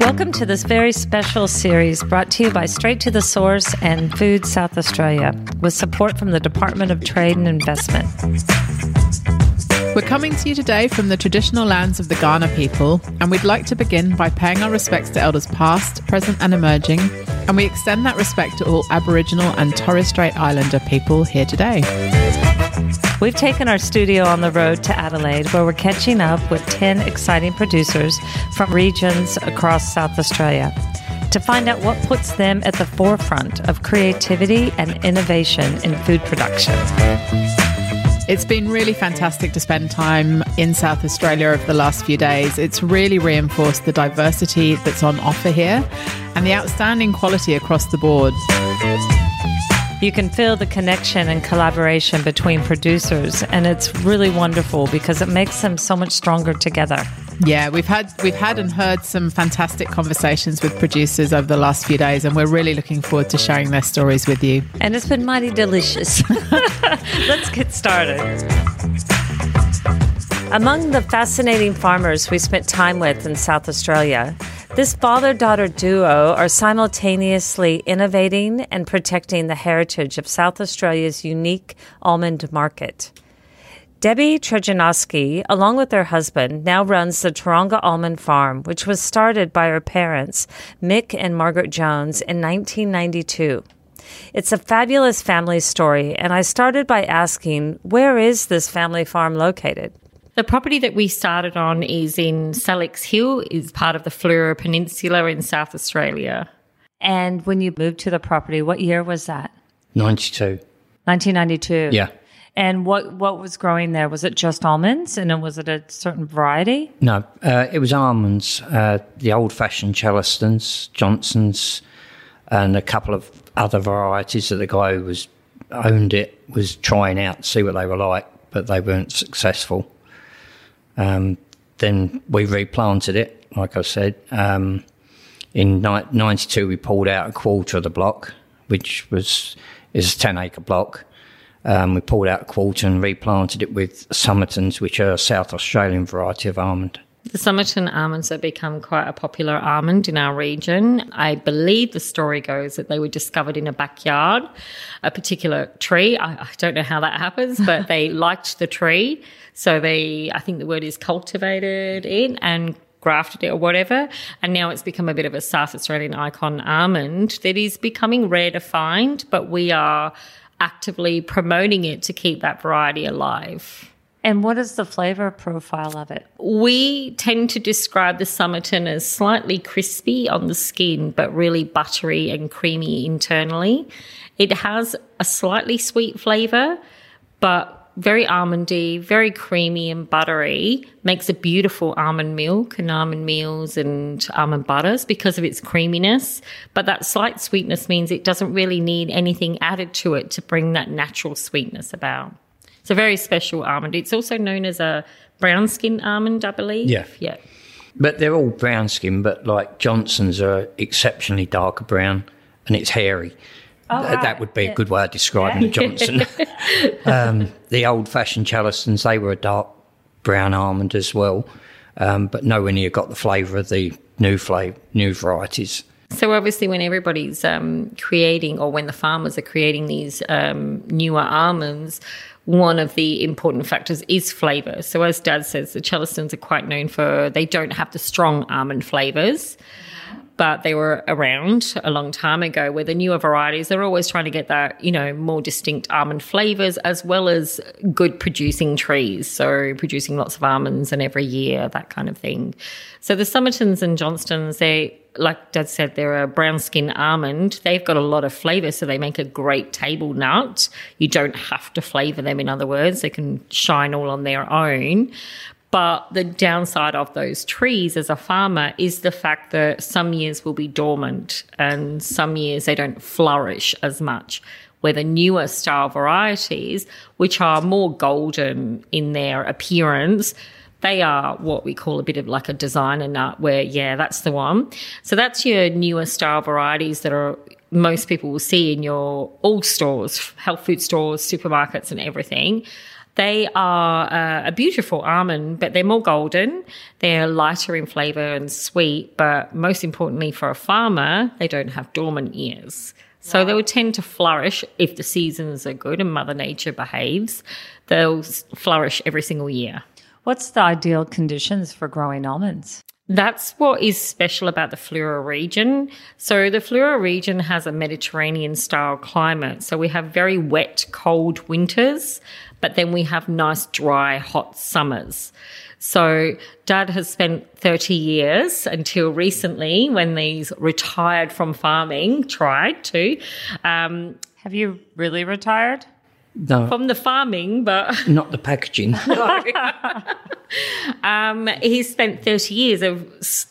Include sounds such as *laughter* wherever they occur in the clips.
Welcome to this very special series brought to you by Straight to the Source and Food South Australia with support from the Department of Trade and Investment. We're coming to you today from the traditional lands of the Kaurna people, and we'd like to begin by paying our respects to elders past, present, and emerging, and we extend that respect to all Aboriginal and Torres Strait Islander people here today. We've taken our studio on the road to Adelaide, where we're catching up with 10 exciting producers from regions across South Australia to find out what puts them at the forefront of creativity and innovation in food production. It's been really fantastic to spend time in South Australia over the last few days. It's really reinforced the diversity that's on offer here and the outstanding quality across the board. You can feel the connection and collaboration between producers, and it's really wonderful because it makes them so much stronger together. Yeah, we've had we've had and heard some fantastic conversations with producers over the last few days, and we're really looking forward to sharing their stories with you. And it's been mighty delicious. *laughs* Let's get started. Among the fascinating farmers we spent time with in South Australia, this father daughter duo are simultaneously innovating and protecting the heritage of South Australia's unique almond market. Debbie Trajanovski, along with her husband, now runs the Taronga Almond Farm, which was started by her parents, Mick and Margaret Jones, in 1992. It's a fabulous family story, and I started by asking, where is this family farm located? The property that we started on is in Sellicks Hill, is part of the Fleurieu Peninsula in South Australia. And when you moved to the property, what year was that? 92. 1992. Yeah. And what what was growing there? Was it just almonds, and was it a certain variety? No, uh, it was almonds, uh, the old fashioned Chellastons, Johnsons, and a couple of other varieties that the guy who was owned it was trying out to see what they were like, but they weren't successful. Um, then we replanted it, like I said. Um, in ni- 92, we pulled out a quarter of the block, which was is a 10 acre block. Um, we pulled out a quarter and replanted it with Somertons, which are a South Australian variety of almond. The Somerton almonds have become quite a popular almond in our region. I believe the story goes that they were discovered in a backyard, a particular tree. I, I don't know how that happens, but *laughs* they liked the tree. So they, I think the word is cultivated it and grafted it or whatever. And now it's become a bit of a South Australian icon almond that is becoming rare to find, but we are actively promoting it to keep that variety alive. And what is the flavor profile of it? We tend to describe the Somerton as slightly crispy on the skin, but really buttery and creamy internally. It has a slightly sweet flavor, but very almondy, very creamy and buttery. Makes a beautiful almond milk and almond meals and almond butters because of its creaminess. But that slight sweetness means it doesn't really need anything added to it to bring that natural sweetness about. It's a very special almond. It's also known as a brown skin almond, I believe. Yeah. Yeah. But they're all brown skin, but like Johnson's are exceptionally darker brown and it's hairy. Oh, Th- That would be a good way of describing a Johnson. *laughs* um, the old fashioned Chellastons, they were a dark brown almond as well, um, but nowhere near got the flavour of the new flavor, new varieties. So obviously, when everybody's um, creating, or when the farmers are creating these um, newer almonds, one of the important factors is flavour. So as Dad says, the Chellastons are quite known for they don't have the strong almond flavours. But they were around a long time ago where the newer varieties, they're always trying to get that, you know, more distinct almond flavors as well as good producing trees. So producing lots of almonds and every year, that kind of thing. So the Somertons and Johnstons, they, like Dad said, they're a brown skin almond. They've got a lot of flavor, so they make a great table nut. You don't have to flavor them, in other words, they can shine all on their own. But the downside of those trees as a farmer is the fact that some years will be dormant and some years they don't flourish as much. Where the newer style varieties, which are more golden in their appearance, they are what we call a bit of like a designer nut, where, yeah, that's the one. So that's your newer style varieties that are most people will see in your all stores, health food stores, supermarkets, and everything. They are uh, a beautiful almond, but they're more golden. They're lighter in flavor and sweet, but most importantly for a farmer, they don't have dormant ears. So they will tend to flourish if the seasons are good and Mother Nature behaves. They'll flourish every single year. What's the ideal conditions for growing almonds? That's what is special about the Fleurieu region. So the Fleurieu region has a Mediterranean style climate. So we have very wet, cold winters, but then we have nice, dry, hot summers. So dad has spent 30 years until recently when he's retired from farming, tried to, um, Have you really retired? No, from the farming, but *laughs* not the packaging. *laughs* Um, he's spent 30 years of,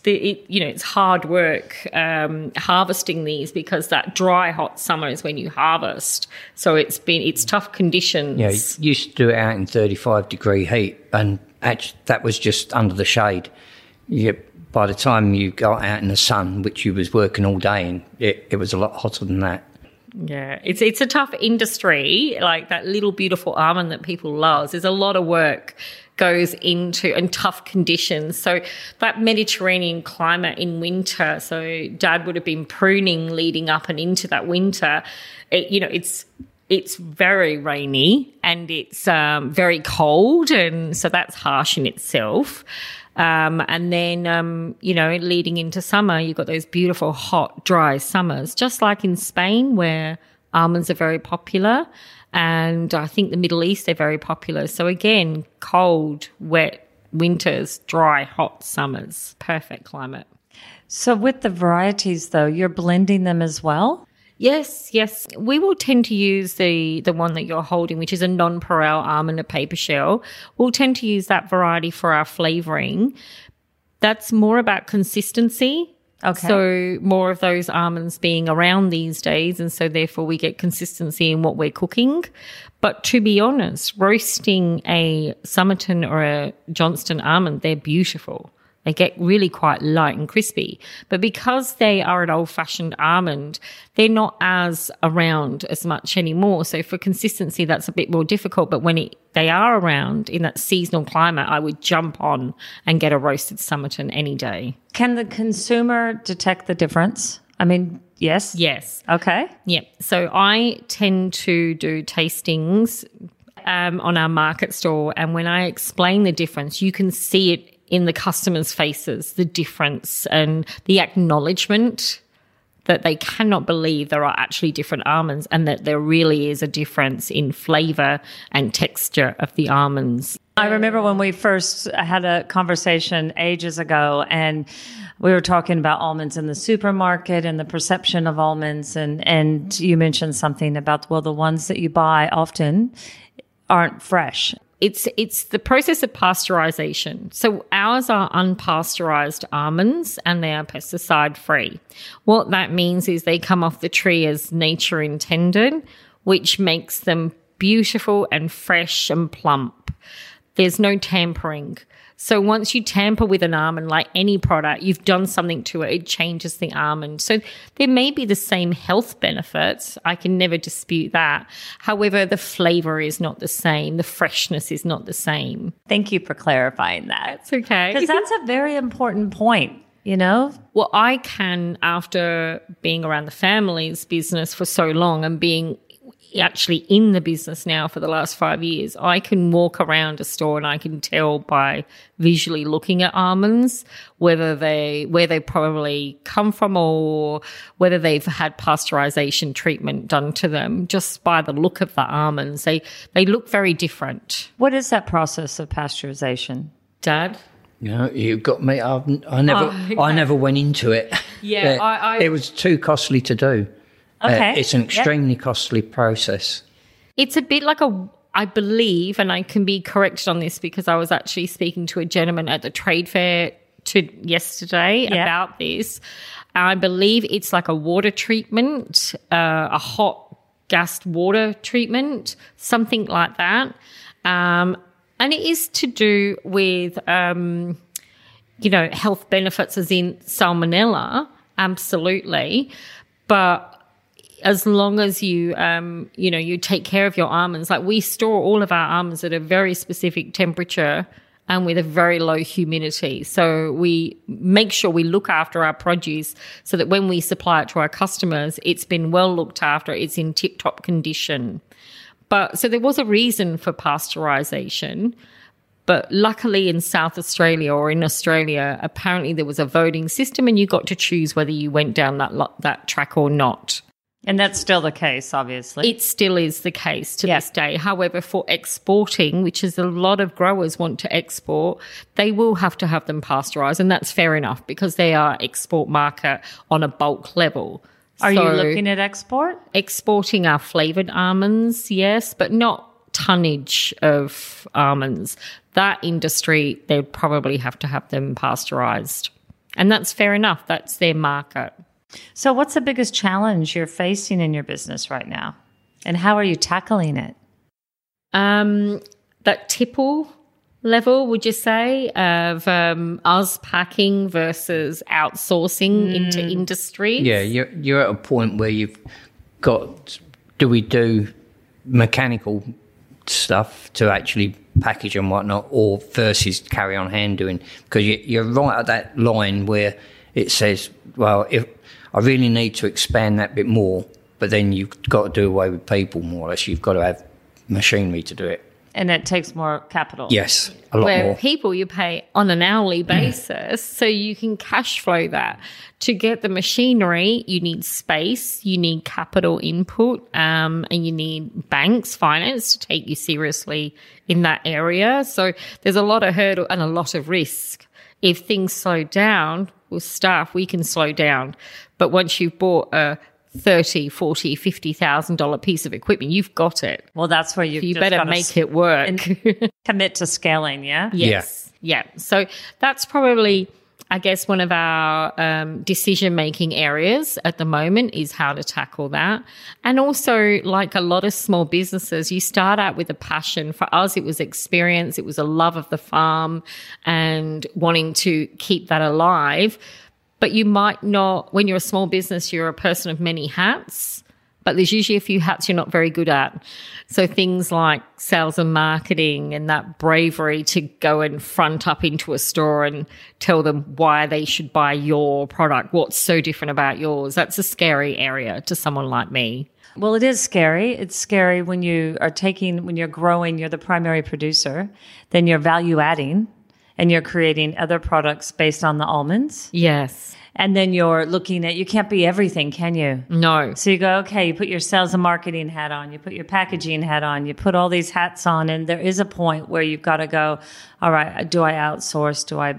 you know, it's hard work um, harvesting these because that dry, hot summer is when you harvest. So it's been, it's tough conditions. Yeah, you used to do it out in 35 degree heat, and actually, that was just under the shade. You, by the time you got out in the sun, which you was working all day in, it, it was a lot hotter than that. Yeah, it's it's a tough industry. Like that little beautiful almond that people love. There's a lot of work goes into and tough conditions. So that Mediterranean climate in winter. So Dad would have been pruning leading up and into that winter. It, you know, it's it's very rainy and it's um, very cold, and so that's harsh in itself. Um, and then, um, you know, leading into summer, you've got those beautiful, hot, dry summers, just like in Spain, where almonds are very popular. And I think the Middle East, they're very popular. So again, cold, wet winters, dry, hot summers, perfect climate. So, with the varieties, though, you're blending them as well? Yes, yes. We will tend to use the the one that you're holding, which is a non-pareil almond, a paper shell. We'll tend to use that variety for our flavoring. That's more about consistency. Okay. So more of those almonds being around these days, and so therefore we get consistency in what we're cooking. But to be honest, roasting a Somerton or a Johnston almond, they're beautiful. They get really quite light and crispy. But because they are an old fashioned almond, they're not as around as much anymore. So for consistency, that's a bit more difficult. But when it, they are around in that seasonal climate, I would jump on and get a roasted Somerton any day. Can the consumer detect the difference? I mean, yes. Yes. Okay. Yeah. So I tend to do tastings um, on our market store. And when I explain the difference, you can see it in the customers' faces, the difference and the acknowledgement that they cannot believe there are actually different almonds and that there really is a difference in flavor and texture of the almonds. I remember when we first had a conversation ages ago and we were talking about almonds in the supermarket and the perception of almonds and and you mentioned something about well the ones that you buy often aren't fresh. It's it's the process of pasteurization. So ours are unpasteurized almonds and they are pesticide free. What that means is they come off the tree as nature intended, which makes them beautiful and fresh and plump. There's no tampering. So once you tamper with an almond, like any product, you've done something to it, it changes the almond. So there may be the same health benefits. I can never dispute that. However, the flavor is not the same. The freshness is not the same. Thank you for clarifying that. It's okay. Because that's a very important point, you know? Well, I can, after being around the family's business for so long and being actually in the business now for the last five years, I can walk around a store and I can tell by visually looking at almonds whether they where they probably come from or whether they've had pasteurization treatment done to them just by the look of the almonds. They they look very different. What is that process of pasteurization? Dad? You know, you got me. I've, I never, oh, I never went into it. Yeah, I- I- it was too costly to do. Uh, it's an Yep. extremely costly process. It's a bit like a, I believe, and I can be corrected on this because I was actually speaking to a gentleman at the trade fair to yesterday Yeah. about this. I believe it's like a water treatment, uh, a hot gassed water treatment, something like that. Um, and it is to do with, um, you know, health benefits as in salmonella, absolutely. But as long as you um you know you take care of your almonds like we store all of our almonds at a very specific temperature and with a very low humidity so we make sure we look after our produce so that when we supply it to our customers it's been well looked after it's in tip top condition but so there was a reason for pasteurization but luckily in South Australia or in Australia, apparently there was a voting system and you got to choose whether you went down that that track or not. And that's still the case, obviously. It still is the case to Yeah. this day. However, for exporting, which is a lot of growers want to export, they will have to have them pasteurized. And that's fair enough because they are export market on a bulk level. Are you looking at export? exporting our flavored almonds, yes, but not tonnage of almonds. That industry, they'd probably have to have them pasteurized. And that's fair enough. That's their market. So, what's the biggest challenge you're facing in your business right now? And how are you tackling it? Um, that tipple level, would you say, of um, us packing versus outsourcing into industry? Yeah, you're you're at a point where you've got. Do we do mechanical stuff to actually package and whatnot, or versus carry on hand doing? Because you, you're right at that line where it says, "Well, if I really need to expand that bit more," but then you've got to do away with people more or less. You've got to have machinery to do it. And it takes more capital. Yes, a lot where more. people you pay on an hourly basis so you can cash flow that to get the machinery you need space you need capital input um, and you need banks finance to take you seriously in that area so there's a lot of hurdle and a lot of risk if things slow down with staff we can slow down but once you've bought a 30 40 50000 dollar piece of equipment you've got it Well, that's where you you better make it work commit to scaling. Yeah. Yes. Yeah. So that's probably, I guess, one of our um, decision making areas at the moment is how to tackle that. And also, like a lot of small businesses, you start out with a passion. For us, it was experience, it was a love of the farm and wanting to keep that alive. But you might not, when you're a small business, you're a person of many hats but there's usually a few hats you're not very good at. So things like sales and marketing and that bravery to go and front up into a store and tell them why they should buy your product. What's so different about yours? That's a scary area to someone like me. Well, it is scary. It's scary when you are taking, when you're growing, you're the primary producer, then you're value adding and you're creating other products based on the almonds. Yes. And then you're looking at, you can't be everything, can you? No. So you go, okay, you put your sales and marketing hat on, you put your packaging hat on, you put all these hats on, and there is a point where you've got to go, all right, do I outsource? Do I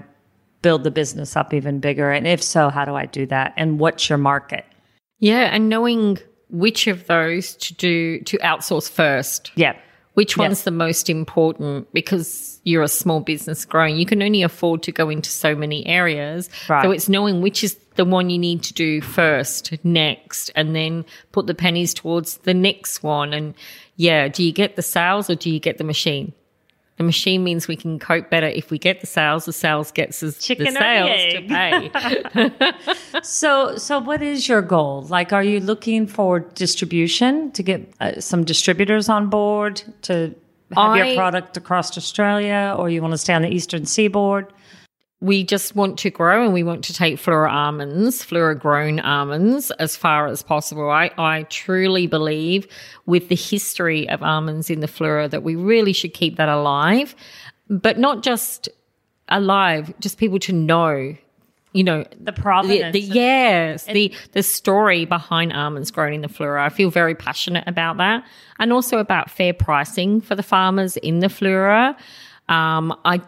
build the business up even bigger? And if so, how do I do that? And what's your market? Yeah. And knowing which of those to do, to outsource first. Yeah. Which one's Yes. the most important? Because you're a small business growing, you can only afford to go into so many areas. Right. So it's knowing which is the one you need to do first, next, and then put the pennies towards the next one. And yeah, do you get the sales or do you get the machine? The machine means we can cope better if we get the sales. The sales gets us Chicken the sales to pay. *laughs* So, so what is your goal? Like, are you looking for distribution to get uh, some distributors on board to have I- your product across Australia, or you want to stay on the eastern seaboard? We just want to grow and we want to take Fleurieu almonds, Fleurieu grown almonds as far as possible. I, I truly believe with the history of almonds in the Fleurieu that we really should keep that alive, but not just alive, just people to know, you know, The the, provenance. the yes, the the story behind almonds grown in the Fleurieu. I feel very passionate about that, and also about fair pricing for the farmers in the Fleurieu. Um, I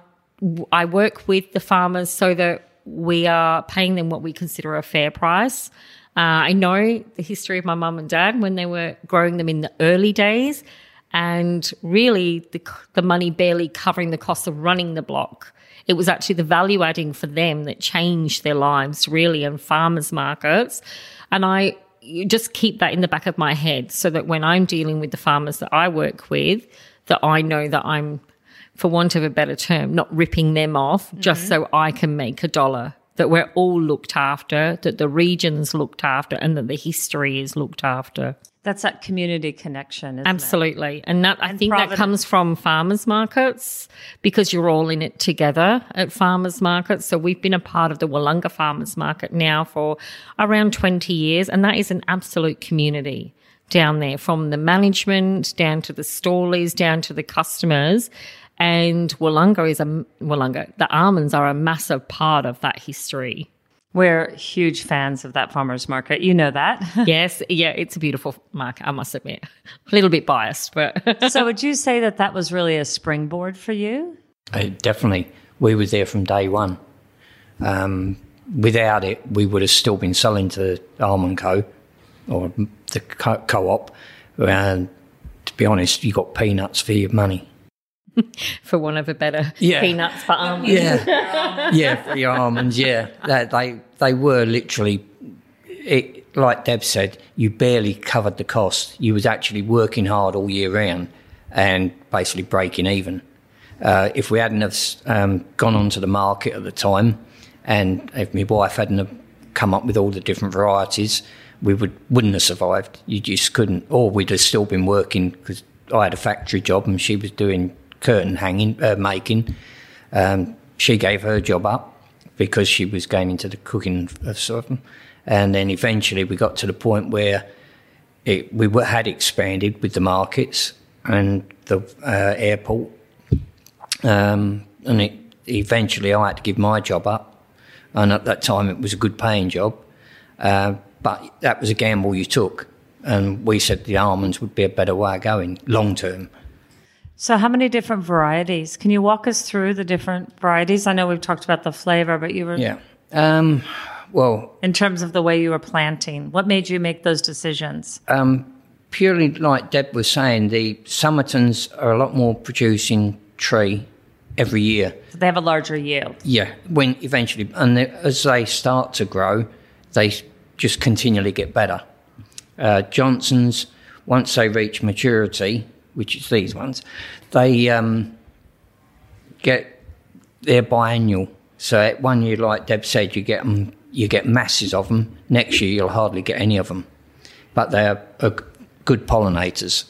I work with the farmers so that we are paying them what we consider a fair price. Uh, I know the history of my mum and dad when they were growing them in the early days, and really the the money barely covering the cost of running the block. It was actually the value adding for them that changed their lives really in farmers markets. And I just keep that in the back of my head so that when I'm dealing with the farmers that I work with, that I know that I'm, for want of a better term, not ripping them off just mm-hmm. so I can make a dollar that we're all looked after, that the region's looked after, and that the history is looked after. That's that community connection. Isn't Absolutely. And that I think Providence- that comes from farmers markets because you're all in it together at farmers markets. So we've been a part of the Willunga farmers market now for around 20 years and that is an absolute community down there from the management down to the stallies down to the customers and Willunga is a Willunga the almonds are a massive part of that history. We're huge fans of that farmers market. You know that. *laughs* yes, yeah, it's a beautiful market, I must admit. A little bit biased, but *laughs* so would you say that that was really a springboard for you? Uh, definitely. We were there from day one. Um, without it, we would have still been selling to Almond Co. or the co- co-op. And to be honest, you got peanuts for your money. *laughs* for one of a better Yeah. peanuts for *laughs* almonds. Yeah, yeah, for your almonds. Yeah, that, they they were literally, it, like Deb said, you barely covered the cost. You was actually working hard all year round and basically breaking even. Uh, if we hadn't have um, gone onto the market at the time, and if my wife hadn't have come up with all the different varieties, we would wouldn't have survived. You just couldn't, or we'd have still been working because I had a factory job and she was doing curtain hanging, uh, making. Um, she gave her job up because she was going into the cooking of something, and then eventually we got to the point where it, we were, had expanded with the markets and the uh, airport, um, and it, eventually I had to give my job up, and at that time it was a good paying job, uh, but that was a gamble you took, and we said the almonds would be a better way of going long term. So, how many different varieties? Can you walk us through the different varieties? I know we've talked about the flavor, but you were Yeah. Um, well, in terms of the way you were planting. What made you make those decisions? Um, purely like Deb was saying, the Somertons are a lot more producing tree every year. They have a larger yield. Yeah, when eventually, and they, as they start to grow, they just continually get better. Uh, Johnsons, once they reach maturity, which is these ones, they um, get they're biannual. So at one year, like Deb said, you get 'em- you get masses of them. Next year, you'll hardly get any of them, but they are, are good pollinators,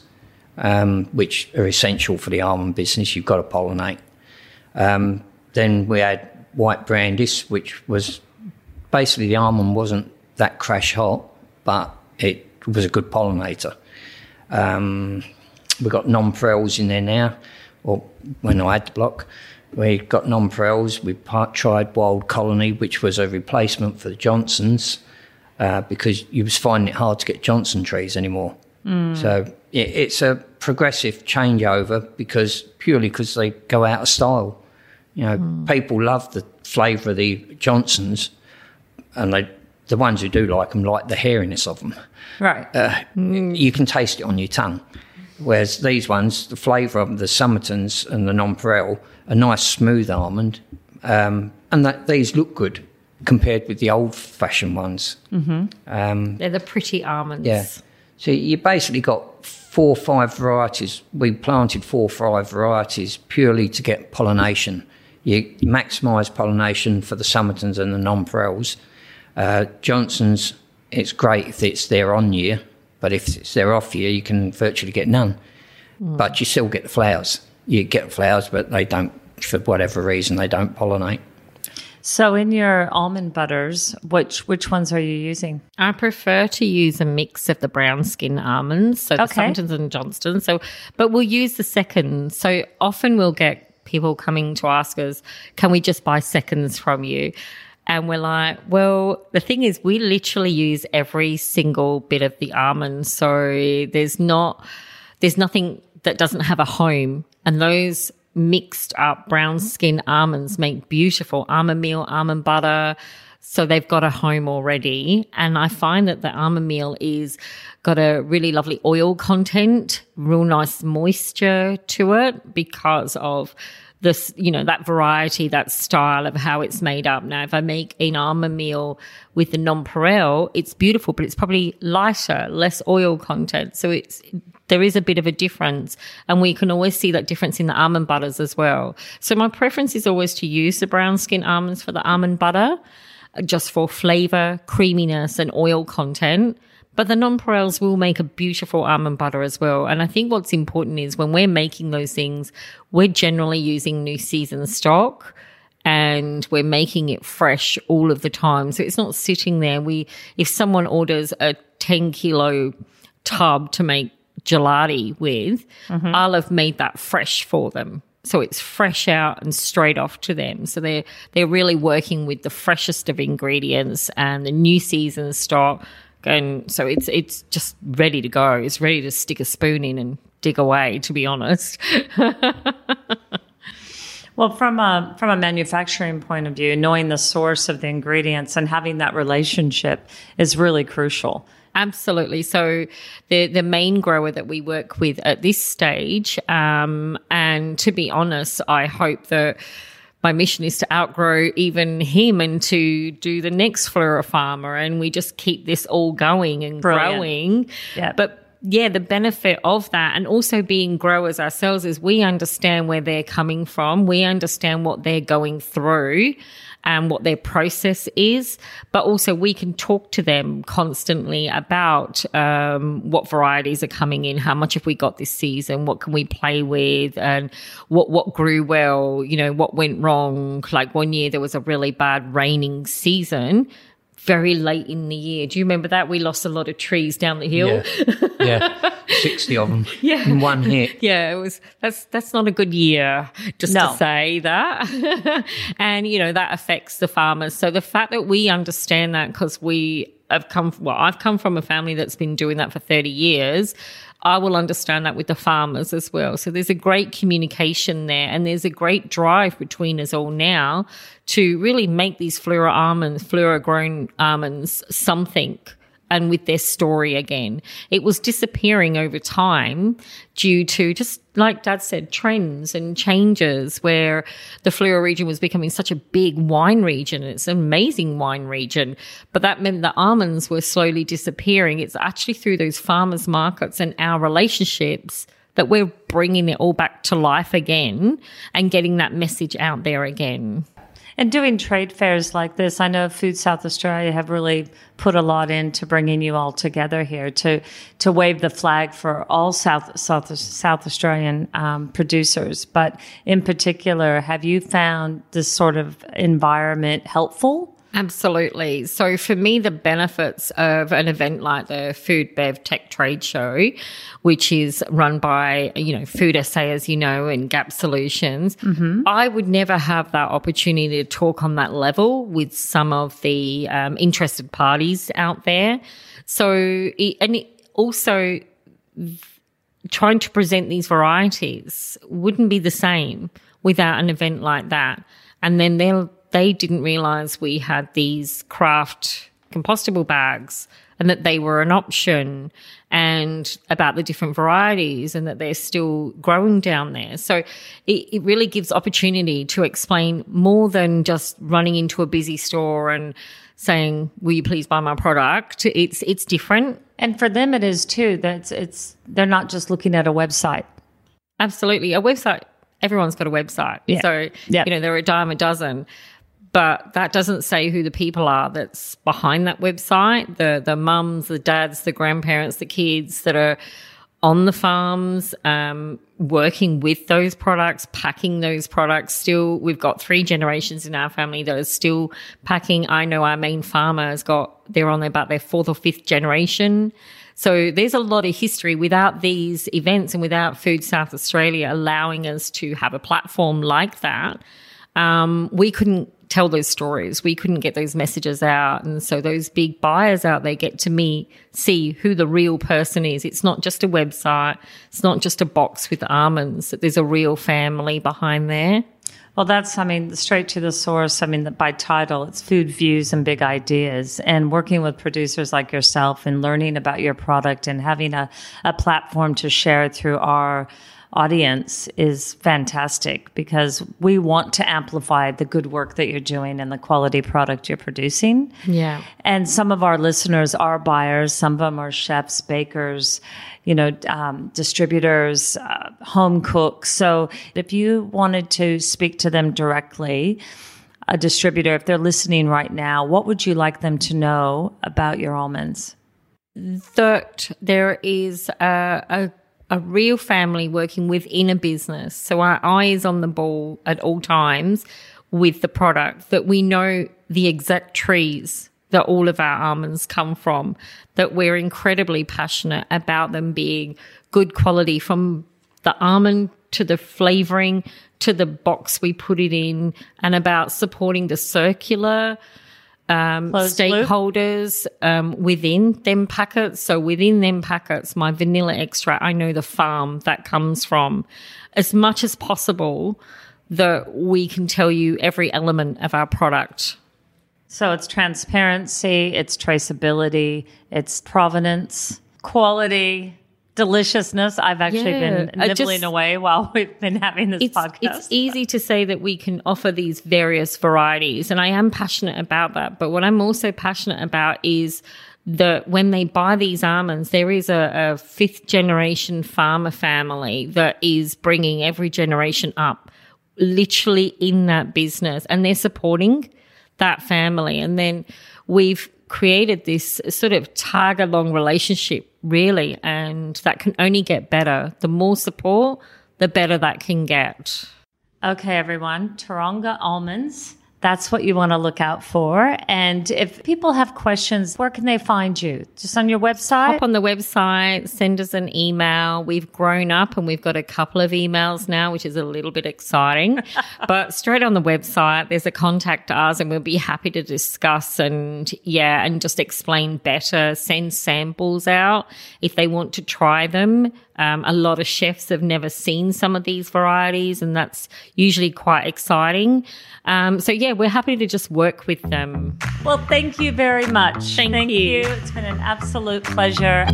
um, which are essential for the almond business. You've got to pollinate. Um, then we had white brandis, which was basically the almond wasn't that crash hot, but it was a good pollinator. Um, we've got nonpareils in there now, or when I had the block. We got nonpareils. We part, tried Wild Colony, which was a replacement for the Johnsons, uh, because you was finding it hard to get Johnson trees anymore. Mm. So it, it's a progressive changeover because purely because they go out of style. You know, mm. people love the flavour of the Johnsons, and they, the ones who do like them like the hairiness of them. Right. Uh, mm. You can taste it on your tongue. Whereas these ones, the flavour of them, the Somertons and the Nonpareil, a nice smooth almond, um, and that these look good compared with the old-fashioned ones. They're the pretty almonds. Yeah. So you basically got four or five varieties. We planted four or five varieties purely to get pollination. You maximise pollination for the Somertons and the Nonpareils. Uh, Johnson's, it's great if it's there on year, but if they're off year, you can virtually get none. Hmm. But you still get the flowers. You get flowers, but they don't, for whatever reason, they don't pollinate. So, in your almond butters, which which ones are you using? I prefer to use a mix of the brown skin almonds, so the Okay. Somertons and Johnstons. So, but we'll use the seconds. So often we'll get people coming to ask us, "Can we just buy seconds from you?" And we're like, well, the thing is, we literally use every single bit of the almond. So there's not, there's nothing that doesn't have a home. And those mixed up brown skin almonds make beautiful almond meal, almond butter. So they've got a home already. And I find that the almond meal is got a really lovely oil content, real nice moisture to it because of this, you know, that variety, that style of how it's made up. Now, if I make an almond meal with the nonpareil, it's beautiful, but it's probably lighter, less oil content. So it's, there is a bit of a difference and we can always see that difference in the almond butters as well. So my preference is always to use the brown skin almonds for the almond butter. Uh, just for flavor, creaminess, and oil content. But the nonpareils will make a beautiful almond butter as well. And I think what's important is when we're making those things, we're generally using new season stock and we're making it fresh all of the time. So it's not sitting there. We, if someone orders a 10 kilo tub to make gelati with, mm-hmm. I'll have made that fresh for them. So it's fresh out and straight off to them. So they're they're really working with the freshest of ingredients and the new season stock. And so it's it's just ready to go. It's ready to stick a spoon in and dig away, to be honest. *laughs* Well, from a from a manufacturing point of view, knowing the source of the ingredients and having that relationship is really crucial. Absolutely. So the the main grower that we work with at this stage, um, and to be honest, I hope that my mission is to outgrow even him and to do the next Fleurieu Farmer, and we just keep this all going and Brilliant. growing. Yeah. But yeah, the benefit of that and also being growers ourselves is we understand where they're coming from. We understand what they're going through and what their process is, but also we can talk to them constantly about um, what varieties are coming in, how much have we got this season, what can we play with, and what what grew well, you know, what went wrong. Like one year there was a really bad raining season. Very late in the year. Do you remember that? We lost a lot of trees down the hill. Yeah. yeah. *laughs* 60 of them Yeah. in one hit. Yeah, it was that's that's not a good year just No. to say that. *laughs* and you know, that affects the farmers. So the fact that we understand that because we have come well, I've come from a family that's been doing that for 30 years. I will understand that with the farmers as well. So there's a great communication there and there's a great drive between us all now to really make these Fleurieu almonds, Fleurieu grown almonds something and with their story again. It was disappearing over time due to just like Dad said, trends and changes where the Fleurieu region was becoming such a big wine region. It's an amazing wine region, but that meant the almonds were slowly disappearing. It's actually through those farmers markets and our relationships that we're bringing it all back to life again and getting that message out there again. And doing trade fairs like this, I know Food South Australia have really put a lot into bringing you all together here to to wave the flag for all South South South Australian um, producers. But in particular, have you found this sort of environment helpful? Absolutely. So for me, the benefits of an event like the Food Bev Tech Trade Show, which is run by, you know, Food SA, as you know, and Gap Solutions, I would never have that opportunity to talk on that level with some of the um, interested parties out there. So, it, and it also trying to present these varieties wouldn't be the same without an event like that. And then they'll, they didn't realize we had these kraft compostable bags and that they were an option and about the different varieties and that they're still growing down there. So it, it really gives opportunity to explain more than just running into a busy store and saying, will you please buy my product? It's, it's different. And for them, it is too. That's it's they're not just looking at a website. Absolutely. A website, everyone's got a website. Yeah. So, you know, there are a dime a dozen. But that doesn't say who the people are that's behind that website. The the mums, the dads, the grandparents, the kids that are on the farms, um, working with those products, packing those products. Still, we've got three generations in our family that are still packing. I know our main farmer has got, they're on about their fourth or fifth generation. So there's a lot of history without these events and without Food South Australia allowing us to have a platform like that. Um, we couldn't tell those stories. We couldn't get those messages out. And so those big buyers out there get to me see who the real person is. It's not just a website. It's not just a box with almonds. There's a real family behind there. Well, that's, I mean, straight to the source. I mean, by title, it's food views and big ideas. And working with producers like yourself and learning about your product and having a, a platform to share through our audience is fantastic because we want to amplify the good work that you're doing and the quality product you're producing. Yeah. And some of our listeners are buyers, some of them are chefs, bakers, you know, um, distributors, uh, home cooks. So if you wanted to speak to them directly, a distributor, if they're listening right now, what would you like them to know about your almonds? That there is a, a a real family working within a business. So our eye is on the ball at all times with the product, that we know the exact trees that all of our almonds come from, that we're incredibly passionate about them being good quality from the almond to the flavoring to the box we put it in and about supporting the circular um, stakeholders um, within them packets. So within them packets, my vanilla extract, I know the farm that comes from. As much as possible, that we can tell you every element of our product. So it's transparency, it's traceability, it's provenance, quality, deliciousness. I've actually yeah, been nibbling just, away while *laughs* we've been having this it's, podcast. It's easy to say that we can offer these various varieties, and I am passionate about that. But what I'm also passionate about is that when they buy these almonds, there is a, a fifth generation farmer family that is bringing every generation up literally in that business and they're supporting that family. And then we've created this sort of target long relationship, really, and that can only get better. The more support, the better that can get. Okay, everyone. Taronga almonds that's what you want to look out for. And if people have questions, where can they find you? Just on your website? Hop on the website, send us an email. We've grown up and we've got a couple of emails now, which is a little bit exciting. *laughs* but straight on the website, there's a contact us and we'll be happy to discuss and yeah, and just explain better, send samples out if they want to try them. Um, a lot of chefs have never seen some of these varieties, and that's usually quite exciting. Um, so, yeah, we're happy to just work with them. Well, thank you very much. Thank, thank you. you. It's been an absolute pleasure.